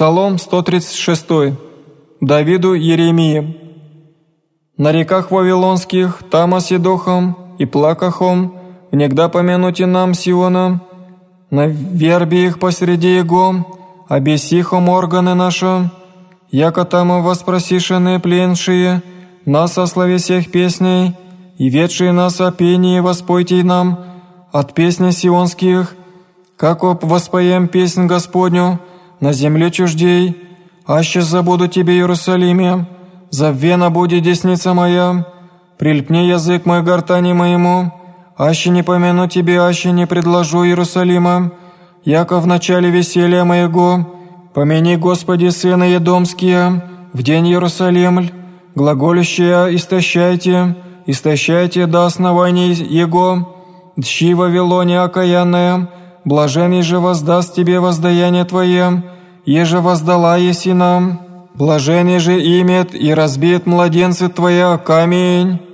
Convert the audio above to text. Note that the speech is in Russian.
Псалом 136. Давиду Еремии. На реках Вавилонских, там оседохом и плакахом, внегда помянуте нам Сиона, на вербе их посреди его, обесихом органы наши, яко там воспросишены пленшие, нас о славе всех песней, и ведшие нас о пении воспойте нам от песни сионских, как воспоем песнь Господню, на земле чуждей, аще забуду тебе, Иерусалиме, забвена будет десница моя, прильпни язык мой гортани моему, аще не помяну тебе, аще не предложу Иерусалима, яко в начале веселья моего, помяни, Господи, сына Едомские, в день Иерусалимль, глаголющие истощайте, истощайте до оснований Его, дщи Вавилоне окаянная, блаженный же воздаст тебе воздаяние твое, еже воздала еси нам, блаженный же имет и разбит младенцы твоя, камень».